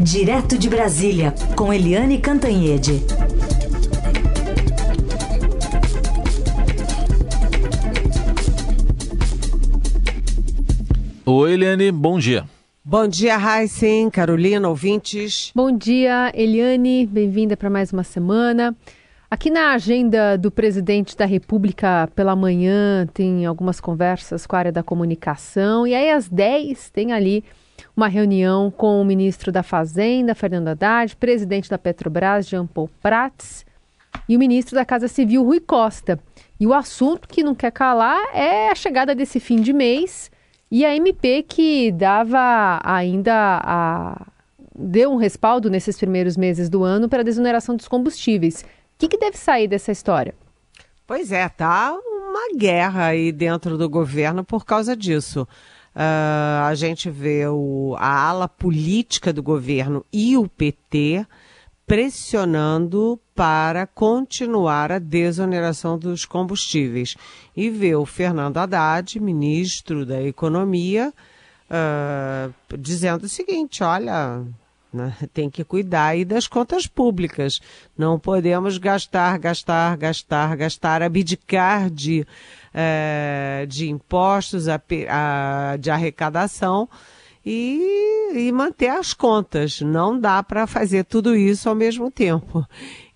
Direto de Brasília, com Eliane Cantanhede. Oi, Eliane, bom dia. Bom dia, Heisen, Carolina, ouvintes. Bom dia, Eliane, bem-vinda para mais uma semana. Aqui na agenda do presidente da República pela manhã tem algumas conversas com a área da comunicação e aí às 10 tem ali uma reunião com o ministro da Fazenda, Fernando Haddad, presidente da Petrobras, Jean Paul Prats, e o ministro da Casa Civil, Rui Costa. E o assunto que não quer calar é a chegada desse fim de mês e a MP que dava ainda a deu um respaldo nesses primeiros meses do ano para a desoneração dos combustíveis. O que, que deve sair dessa história? Pois é, tá uma guerra aí dentro do governo por causa disso. Uh, a gente vê o, a ala política do governo e o PT pressionando para continuar a desoneração dos combustíveis. E vê o Fernando Haddad, ministro da Economia, uh, dizendo o seguinte: olha, né? Tem que cuidar aí das contas públicas. Não podemos gastar, gastar, gastar, gastar, abdicar de, é, de impostos, a, a, de arrecadação e, e manter as contas. Não dá para fazer tudo isso ao mesmo tempo.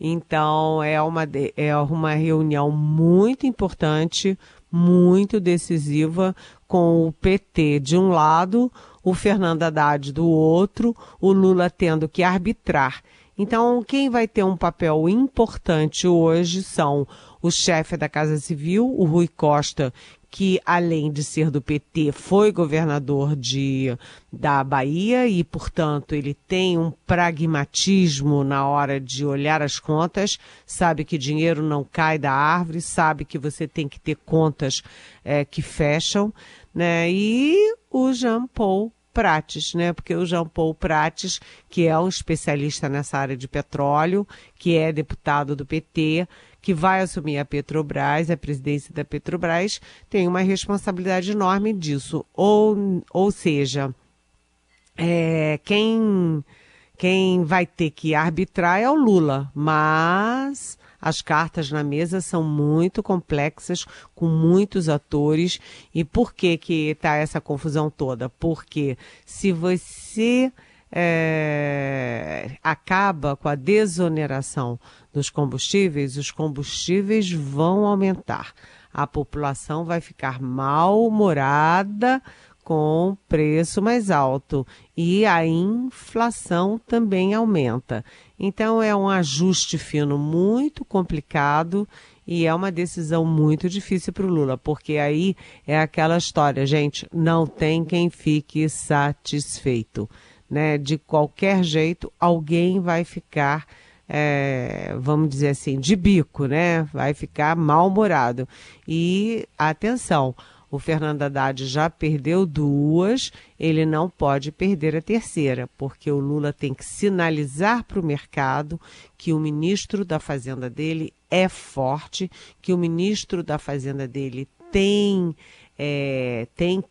Então, é uma, é uma reunião muito importante, muito decisiva, com o PT de um lado, o Fernando Haddad do outro, o Lula tendo que arbitrar. Então, quem vai ter um papel importante hoje são o chefe da Casa Civil, o Rui Costa, que além de ser do PT, foi governador de, da Bahia e, portanto, ele tem um pragmatismo na hora de olhar as contas, sabe que dinheiro não cai da árvore, sabe que você tem que ter contas é, que fecham, né? E o Jean Paul Prates, né? Porque o Jean Paul Prates, que é um especialista nessa área de petróleo, que é deputado do PT, que vai assumir a Petrobras, a presidência da Petrobras, tem uma responsabilidade enorme disso. Ou, ou seja, é, quem, quem vai ter que arbitrar é o Lula, mas as cartas na mesa são muito complexas, com muitos atores. E por que que está essa confusão toda? Porque se você é, acaba com a desoneração dos combustíveis, os combustíveis vão aumentar. A população vai ficar mal-humorada com preço mais alto e a inflação também aumenta. Então é um ajuste fino muito complicado e é uma decisão muito difícil para o Lula, porque aí é aquela história, gente, não tem quem fique satisfeito, né? De qualquer jeito, alguém vai ficar é, vamos dizer assim, de bico, né? Vai ficar mal-humorado. E atenção, o Fernando Haddad já perdeu duas, ele não pode perder a terceira, porque o Lula tem que sinalizar para o mercado que o ministro da Fazenda dele é forte, que o ministro da Fazenda dele tem, é, tem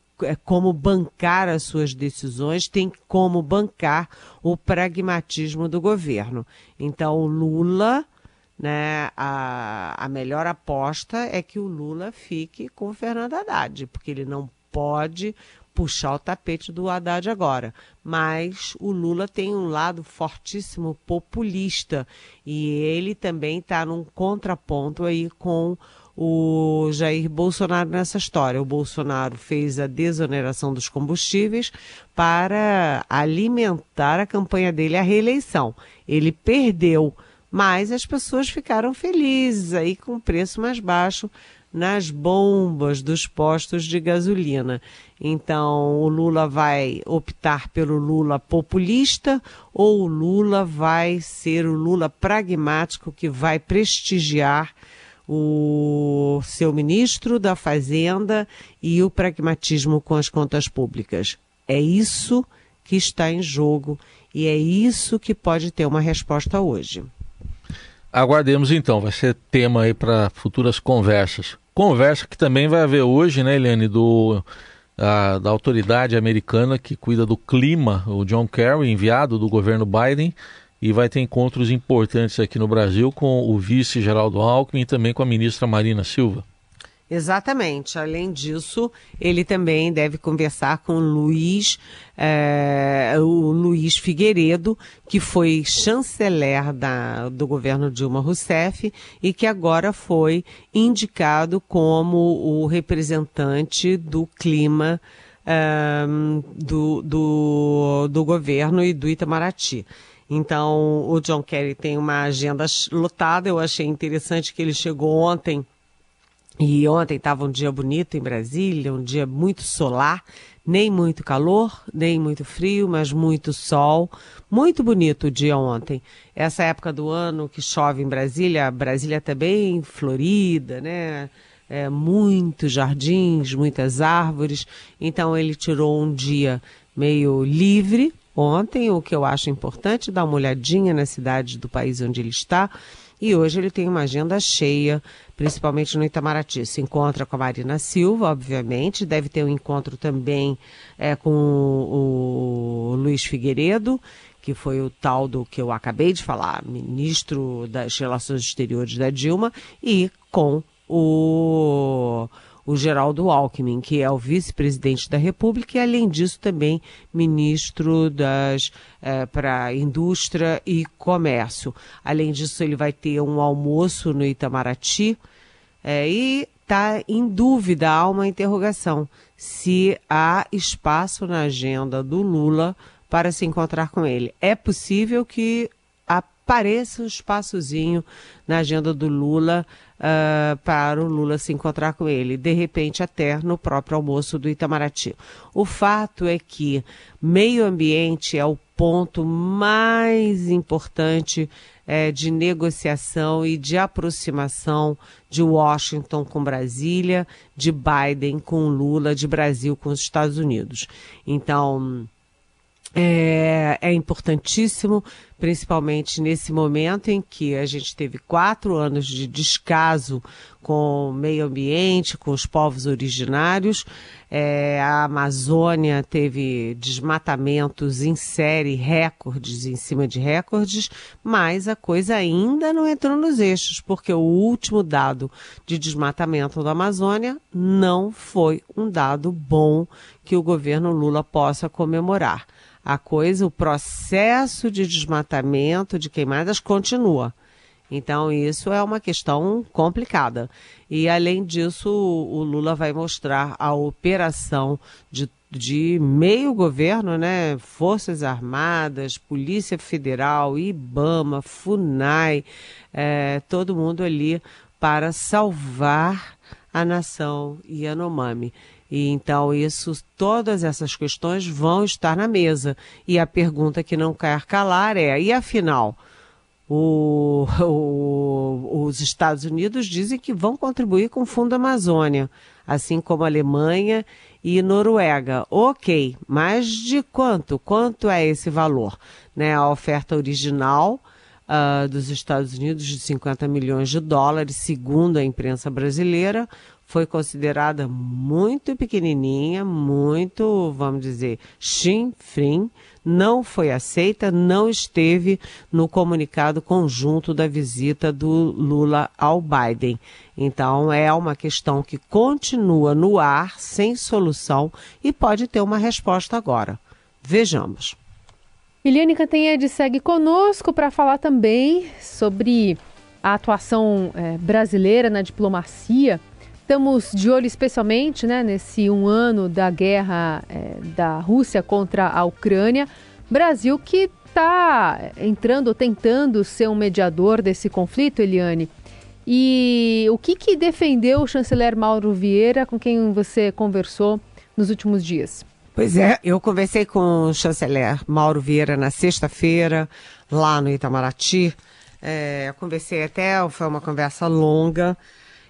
como bancar as suas decisões, tem como bancar o pragmatismo do governo. Então, o Lula né, a, a melhor aposta é que o Lula fique com o Fernando Haddad, porque ele não pode puxar o tapete do Haddad agora. Mas o Lula tem um lado fortíssimo populista e ele também está num contraponto aí com o Jair Bolsonaro nessa história. O Bolsonaro fez a desoneração dos combustíveis para alimentar a campanha dele à reeleição. Ele perdeu mas as pessoas ficaram felizes aí com o preço mais baixo nas bombas dos postos de gasolina. Então, o Lula vai optar pelo Lula populista ou o Lula vai ser o Lula pragmático que vai prestigiar o seu ministro da Fazenda e o pragmatismo com as contas públicas. É isso que está em jogo e é isso que pode ter uma resposta hoje. Aguardemos então, vai ser tema aí para futuras conversas. Conversa que também vai haver hoje, né, Eliane, do a, da autoridade americana que cuida do clima, o John Kerry, enviado do governo Biden, e vai ter encontros importantes aqui no Brasil com o vice Geraldo Alckmin e também com a ministra Marina Silva. Exatamente. Além disso, ele também deve conversar com o Luiz, é, o Luiz Figueiredo, que foi chanceler da, do governo Dilma Rousseff e que agora foi indicado como o representante do clima é, do, do, do governo e do Itamaraty. Então, o John Kerry tem uma agenda lotada. Eu achei interessante que ele chegou ontem e ontem estava um dia bonito em Brasília, um dia muito solar, nem muito calor, nem muito frio, mas muito sol. Muito bonito o dia ontem. Essa época do ano que chove em Brasília, Brasília também tá florida, né? É, muitos jardins, muitas árvores. Então ele tirou um dia meio livre ontem, o que eu acho importante, dar uma olhadinha na cidade do país onde ele está. E hoje ele tem uma agenda cheia, principalmente no Itamaraty. Se encontra com a Marina Silva, obviamente, deve ter um encontro também é, com o, o Luiz Figueiredo, que foi o tal do que eu acabei de falar, ministro das Relações Exteriores da Dilma, e com o o Geraldo Alckmin, que é o vice-presidente da República e, além disso, também ministro das eh, para indústria e comércio. Além disso, ele vai ter um almoço no Itamaraty eh, e está em dúvida, há uma interrogação, se há espaço na agenda do Lula para se encontrar com ele. É possível que apareça um espaçozinho na agenda do Lula uh, para o Lula se encontrar com ele, de repente até no próprio almoço do Itamaraty. O fato é que meio ambiente é o ponto mais importante é, de negociação e de aproximação de Washington com Brasília, de Biden com Lula, de Brasil com os Estados Unidos. Então, é, é, importantíssimo, principalmente nesse momento em que a gente teve quatro anos de descaso com o meio ambiente, com os povos originários. É, a Amazônia teve desmatamentos em série, recordes em cima de recordes, mas a coisa ainda não entrou nos eixos, porque o último dado de desmatamento da Amazônia não foi um dado bom que o governo Lula possa comemorar a coisa, o processo de desmatamento, de queimadas continua. Então, isso é uma questão complicada. E, além disso, o Lula vai mostrar a operação de, de meio governo, né? Forças Armadas, Polícia Federal, IBAMA, FUNAI, é, todo mundo ali para salvar a nação Yanomami. E então isso, todas essas questões vão estar na mesa. E a pergunta que não quer calar é: e afinal? O, o, os Estados Unidos dizem que vão contribuir com o Fundo Amazônia, assim como Alemanha e Noruega. Ok, mas de quanto? Quanto é esse valor? Né, a oferta original uh, dos Estados Unidos de 50 milhões de dólares, segundo a imprensa brasileira, foi considerada muito pequenininha, muito, vamos dizer, chinfrim, não foi aceita, não esteve no comunicado conjunto da visita do Lula ao Biden. Então é uma questão que continua no ar, sem solução e pode ter uma resposta agora. Vejamos. Eliane Cantanhede segue conosco para falar também sobre a atuação é, brasileira na diplomacia Estamos de olho especialmente né, nesse um ano da guerra é, da Rússia contra a Ucrânia. Brasil que está entrando, tentando ser um mediador desse conflito, Eliane. E o que, que defendeu o chanceler Mauro Vieira, com quem você conversou nos últimos dias? Pois é, eu conversei com o chanceler Mauro Vieira na sexta-feira, lá no Itamaraty. É, conversei até, foi uma conversa longa.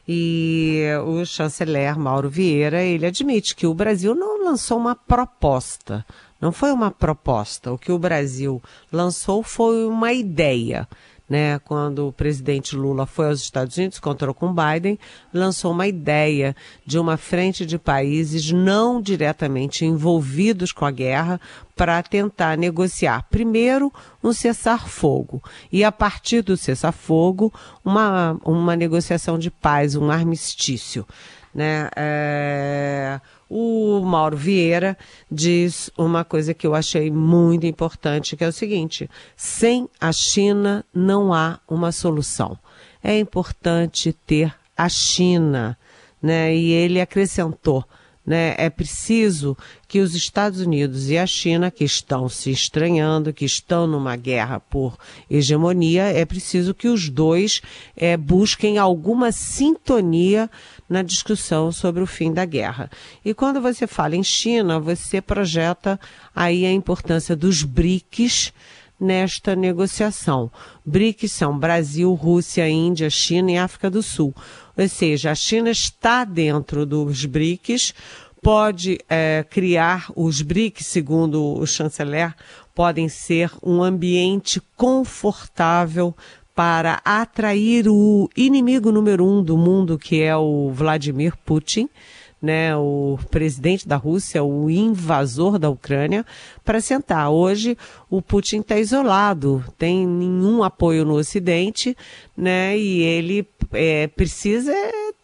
E o chanceler Mauro Vieira, ele admite que o Brasil não lançou uma proposta. Não foi uma proposta. O que o Brasil lançou foi uma ideia. Né, quando o presidente Lula foi aos Estados Unidos, encontrou com Biden, lançou uma ideia de uma frente de países não diretamente envolvidos com a guerra para tentar negociar, primeiro, um cessar-fogo e, a partir do cessar-fogo, uma, uma negociação de paz, um armistício. Né? É o Mauro Vieira diz uma coisa que eu achei muito importante, que é o seguinte: sem a China não há uma solução. É importante ter a China, né? E ele acrescentou né? É preciso que os Estados Unidos e a China, que estão se estranhando, que estão numa guerra por hegemonia, é preciso que os dois é, busquem alguma sintonia na discussão sobre o fim da guerra. E quando você fala em China, você projeta aí a importância dos BRICS nesta negociação. BRICS são Brasil, Rússia, Índia, China e África do Sul. Ou seja, a China está dentro dos BRICS, pode é, criar os BRICS, segundo o chanceler, podem ser um ambiente confortável para atrair o inimigo número um do mundo, que é o Vladimir Putin né, o presidente da Rússia, o invasor da Ucrânia, para sentar. Hoje o Putin está isolado, tem nenhum apoio no Ocidente, né, e ele é, precisa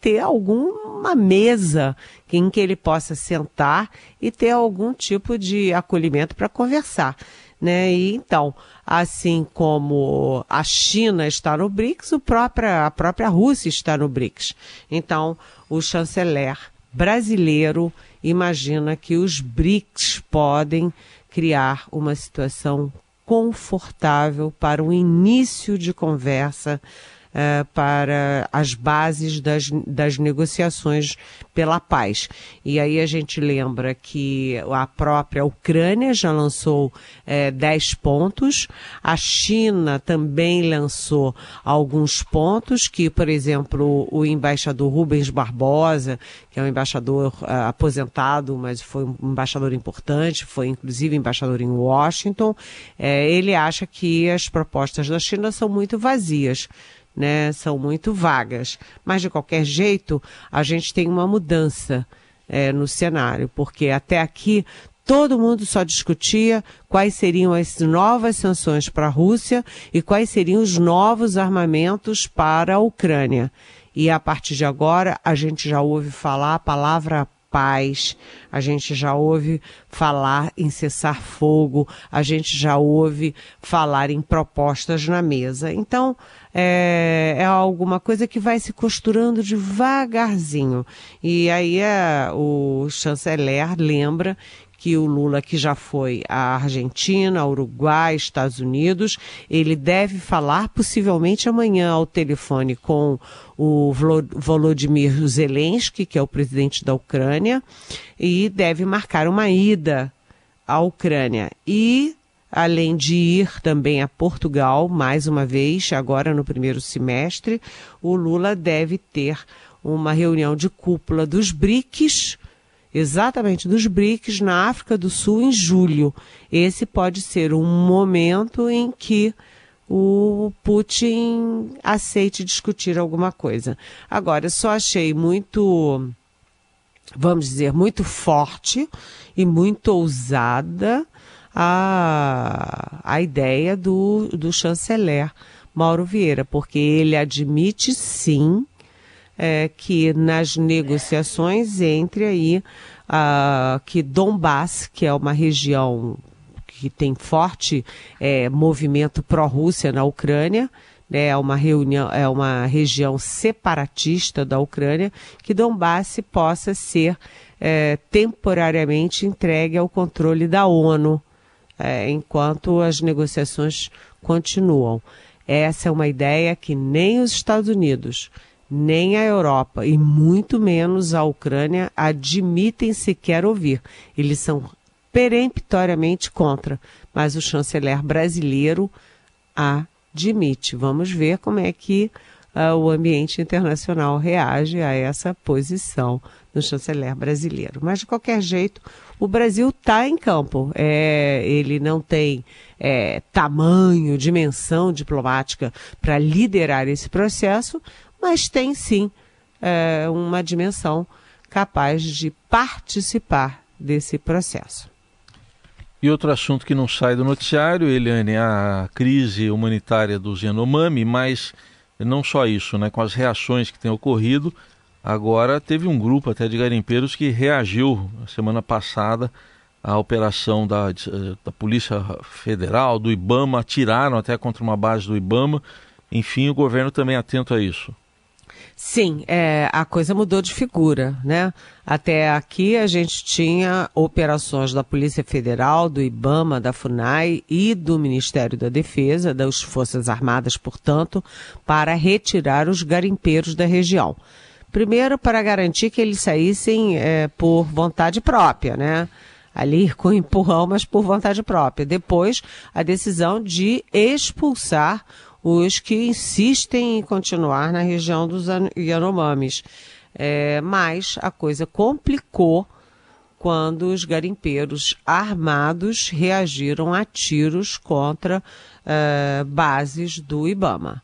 ter alguma mesa em que ele possa sentar e ter algum tipo de acolhimento para conversar. Né? E então, assim como a China está no BRICS, o própria, a própria Rússia está no BRICS. Então, o chanceler brasileiro imagina que os BRICS podem criar uma situação confortável para o início de conversa uh, para as bases das, das negociações pela paz. E aí a gente lembra que a própria Ucrânia já lançou é, 10 pontos, a China também lançou alguns pontos, que, por exemplo, o embaixador Rubens Barbosa, que é um embaixador uh, aposentado, mas foi um embaixador importante, foi inclusive embaixador em Washington, é, ele acha que as propostas da China são muito vazias né? São muito vagas. Mas, de qualquer jeito, a gente tem uma mudança é, no cenário, porque até aqui todo mundo só discutia quais seriam as novas sanções para a Rússia e quais seriam os novos armamentos para a Ucrânia. E a partir de agora, a gente já ouve falar a palavra paz, a gente já ouve falar em cessar fogo, a gente já ouve falar em propostas na mesa. Então, é, é alguma coisa que vai se costurando devagarzinho. E aí é, o chanceler lembra que o Lula, que já foi à Argentina, Uruguai, Estados Unidos, ele deve falar possivelmente amanhã ao telefone com o Volodymyr Zelensky, que é o presidente da Ucrânia, e deve marcar uma ida à Ucrânia. E além de ir também a Portugal, mais uma vez, agora no primeiro semestre, o Lula deve ter uma reunião de cúpula dos BRICS, exatamente dos BRICS na África do Sul em julho. Esse pode ser um momento em que o Putin aceite discutir alguma coisa. Agora, só achei muito, vamos dizer, muito forte e muito ousada a, a ideia do, do chanceler Mauro Vieira, porque ele admite sim é, que nas negociações entre aí uh, que Donbass, que é uma região que tem forte é, movimento pró-Rússia na Ucrânia, né, é uma reunião, é uma região separatista da Ucrânia, que Donbass possa ser é, temporariamente entregue ao controle da ONU, é, enquanto as negociações continuam. Essa é uma ideia que nem os Estados Unidos, nem a Europa e muito menos a Ucrânia admitem sequer ouvir. Eles são peremptoriamente contra, mas o chanceler brasileiro admite. Vamos ver como é que uh, o ambiente internacional reage a essa posição no chanceler brasileiro. Mas, de qualquer jeito, o Brasil está em campo. É, ele não tem é, tamanho, dimensão diplomática para liderar esse processo, mas tem sim é, uma dimensão capaz de participar desse processo. E outro assunto que não sai do noticiário, Eliane, é a crise humanitária do Yanomami, mas não só isso, né? Com as reações que têm ocorrido, agora teve um grupo até de garimpeiros que reagiu na semana passada à operação da, da Polícia Federal, do IBAMA, atiraram até contra uma base do IBAMA. Enfim, o governo também atento a isso. Sim, é, a coisa mudou de figura, né? Até aqui a gente tinha operações da Polícia Federal, do IBAMA, da FUNAI e do Ministério da Defesa, das Forças Armadas, portanto, para retirar os garimpeiros da região. Primeiro, para garantir que eles saíssem é, por vontade própria, né? ali com empurrão, mas por vontade própria. Depois, a decisão de expulsar os que insistem em continuar na região dos Yanomamis. É, mas a coisa complicou quando os garimpeiros armados reagiram a tiros contra é, bases do Ibama.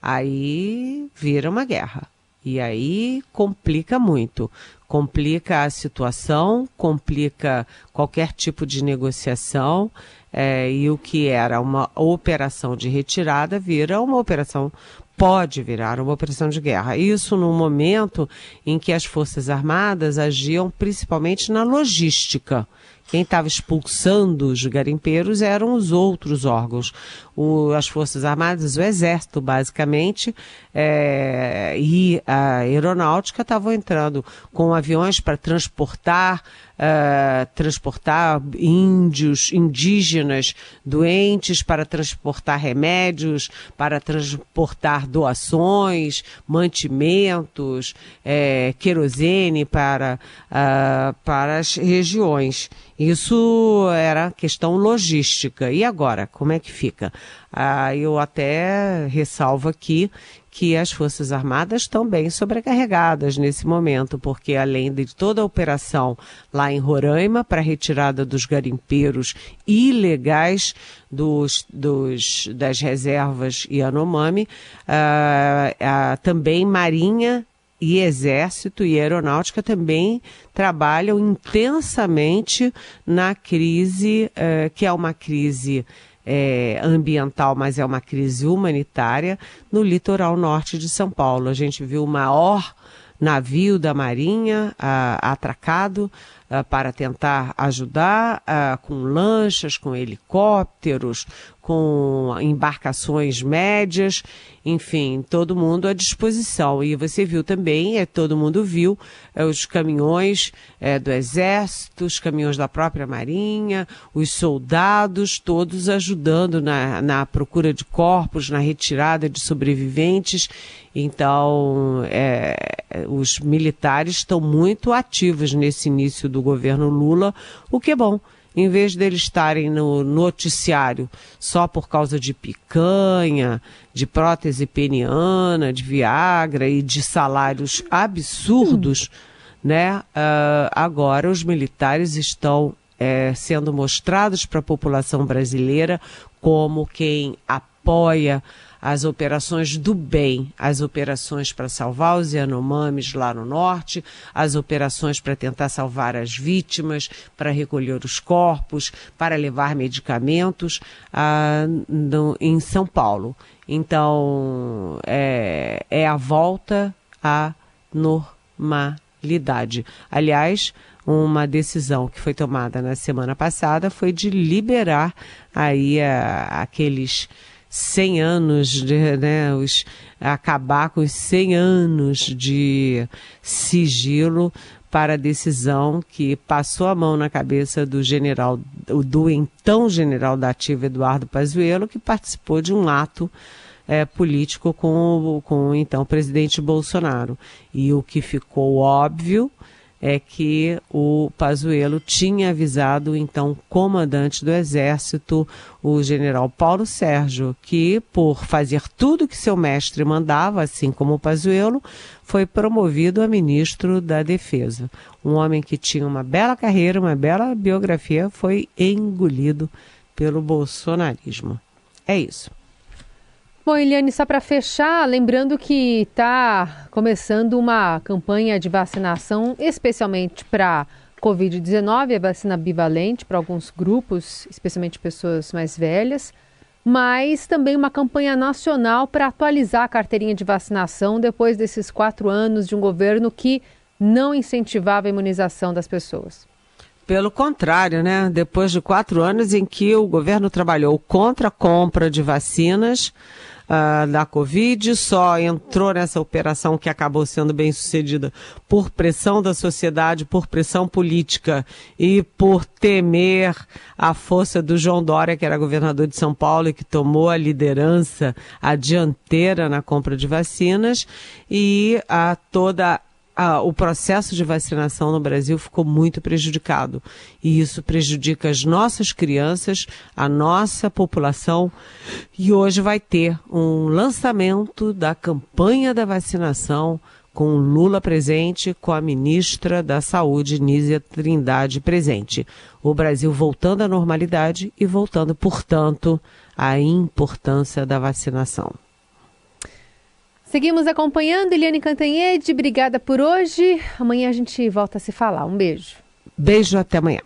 Aí vira uma guerra. E aí complica muito. Complica a situação, complica qualquer tipo de negociação é, e o que era uma operação de retirada vira uma operação pode virar uma operação de guerra. Isso no momento em que as Forças Armadas agiam principalmente na logística. Quem estava expulsando os garimpeiros eram os outros órgãos, o, as Forças Armadas, o Exército, basicamente, é, e a aeronáutica estavam entrando com aviões para transportar uh, transportar índios, indígenas doentes, para transportar remédios, para transportar doações, mantimentos, é, querosene para, uh, para as regiões. Isso era questão logística. E agora, como é que fica? Ah, eu até ressalvo aqui que as Forças Armadas estão bem sobrecarregadas nesse momento, porque além de toda a operação lá em Roraima para retirada dos garimpeiros ilegais dos, dos, das reservas Yanomami, ah, ah, também Marinha e Exército e Aeronáutica também trabalham intensamente na crise, uh, que é uma crise é, ambiental, mas é uma crise humanitária no litoral norte de São Paulo. A gente viu o maior navio da Marinha atracado para tentar ajudar com lanchas, com helicópteros, com embarcações médias, enfim, todo mundo à disposição. E você viu também, é, todo mundo viu, é, os caminhões é, do Exército, os caminhões da própria Marinha, os soldados, todos ajudando na, na procura de corpos, na retirada de sobreviventes. Então, é, os militares estão muito ativos nesse início do governo Lula, o que é bom em vez deles estarem no noticiário só por causa de picanha, de prótese peniana, de Viagra e de salários absurdos, né? Uh, agora os militares estão é, sendo mostrados para a população brasileira como quem apoia as operações do bem, as operações para salvar os Yanomamis lá no norte, as operações para tentar salvar as vítimas, para recolher os corpos, para levar medicamentos ah, no, em São Paulo. Então, é, é a volta à normalidade. Aliás, uma decisão que foi tomada na semana passada foi de liberar aí a, aqueles 100 anos de, né, os, acabar com os 100 anos de sigilo para a decisão que passou a mão na cabeça do general, do então general da ativa Eduardo Pazuello, que participou de um ato é, político com, com o então presidente Bolsonaro. E o que ficou óbvio é que o Pazuello tinha avisado então comandante do Exército, o general Paulo Sérgio, que por fazer tudo que seu mestre mandava, assim como o Pazuello, foi promovido a ministro da Defesa. Um homem que tinha uma bela carreira, uma bela biografia, foi engolido pelo bolsonarismo. É isso. Bom, Eliane, só para fechar, lembrando que está começando uma campanha de vacinação, especialmente para Covid-19, a vacina bivalente para alguns grupos, especialmente pessoas mais velhas, mas também uma campanha nacional para atualizar a carteirinha de vacinação depois desses quatro anos de um governo que não incentivava a imunização das pessoas. Pelo contrário, né? Depois de quatro anos em que o governo trabalhou contra a compra de vacinas, uh, da Covid, só entrou nessa operação que acabou sendo bem sucedida por pressão da sociedade, por pressão política e por temer a força do João Dória, que era governador de São Paulo e que tomou a liderança, a dianteira na compra de vacinas e a toda ah, o processo de vacinação no Brasil ficou muito prejudicado. E isso prejudica as nossas crianças, a nossa população. E hoje vai ter um lançamento da campanha da vacinação com Lula presente, com a ministra da Saúde, Nízia Trindade, presente. O Brasil voltando à normalidade e voltando, portanto, à importância da vacinação. Seguimos acompanhando. Eliane Cantanhede, obrigada por hoje. Amanhã a gente volta a se falar. Um beijo. Beijo, até amanhã.